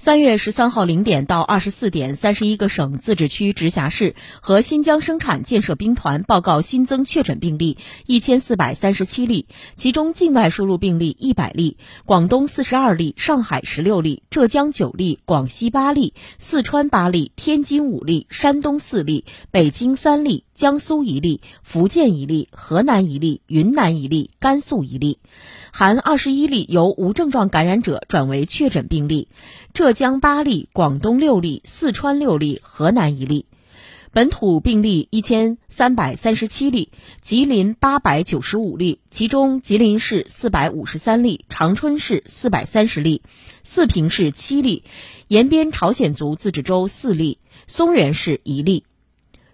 三月十三号零点到二十四点，三十一个省、自治区、直辖市和新疆生产建设兵团报告新增确诊病例一千四百三十七例，其中境外输入病例一百例，广东四十二例，上海十六例，浙江九例，广西八例，四川八例，天津五例，山东四例，北京三例，江苏一例，福建一例，河南一例，云南一例，甘肃一例，含二十一例由无症状感染者转为确诊病例。浙江八例，广东六例，四川六例，河南一例。本土病例一千三百三十七例，吉林八百九十五例，其中吉林市四百五十三例，长春市四百三十例，四平市七例，延边朝鲜族自治州四例，松原市一例。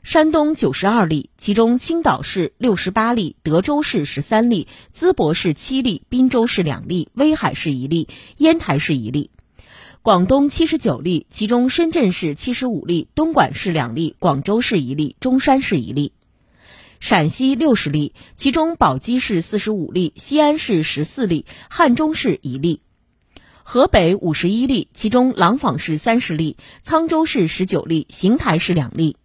山东九十二例，其中青岛市六十八例，德州市十三例，淄博市七例，滨州市两例，威海市一例，烟台市一例。广东七十九例，其中深圳市七十五例，东莞市两例，广州市一例，中山市一例。陕西六十例，其中宝鸡市四十五例，西安市十四例，汉中市一例。河北五十一例，其中廊坊市三十例，沧州市十九例，邢台市两例。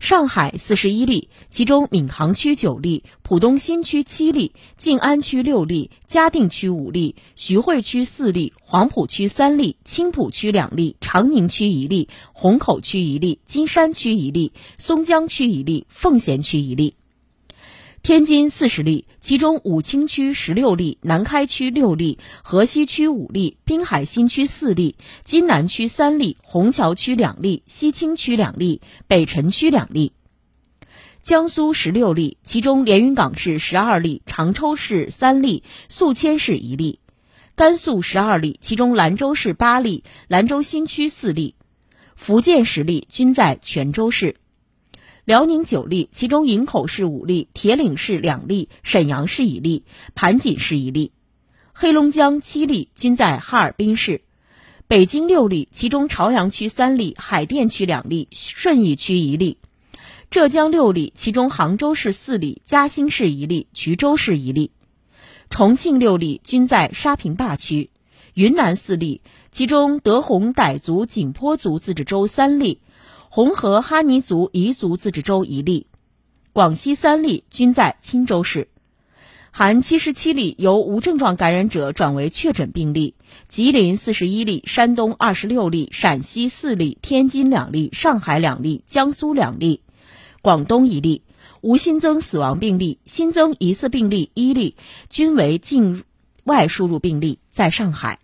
上海四十一例，其中闵行区九例，浦东新区七例，静安区六例，嘉定区五例，徐汇区四例，黄浦区三例，青浦区两例，长宁区一例，虹口区一例，金山区一例，松江区一例，奉贤区一例。天津四十例，其中武清区十六例，南开区六例，河西区五例，滨海新区四例，津南区三例，虹桥区两例，西青区两例，北辰区两例。江苏十六例，其中连云港市十二例，常州市三例，宿迁市一例。甘肃十二例，其中兰州市八例，兰州新区四例。福建十例，均在泉州市。辽宁九例，其中营口市五例，铁岭市两例，沈阳市一例，盘锦市一例；黑龙江七例，均在哈尔滨市；北京六例，其中朝阳区三例，海淀区两例，顺义区一例；浙江六例，其中杭州市四例，嘉兴市一例，衢州市一例；重庆六例，均在沙坪坝区；云南四例，其中德宏傣族景颇族自治州三例。红河哈尼族彝族自治州一例，广西三例均在钦州市，含七十七例由无症状感染者转为确诊病例。吉林四十一例，山东二十六例，陕西四例，天津两例，上海两例，江苏两例，广东一例，无新增死亡病例，新增疑似病例一例，均为境外输入病例，在上海。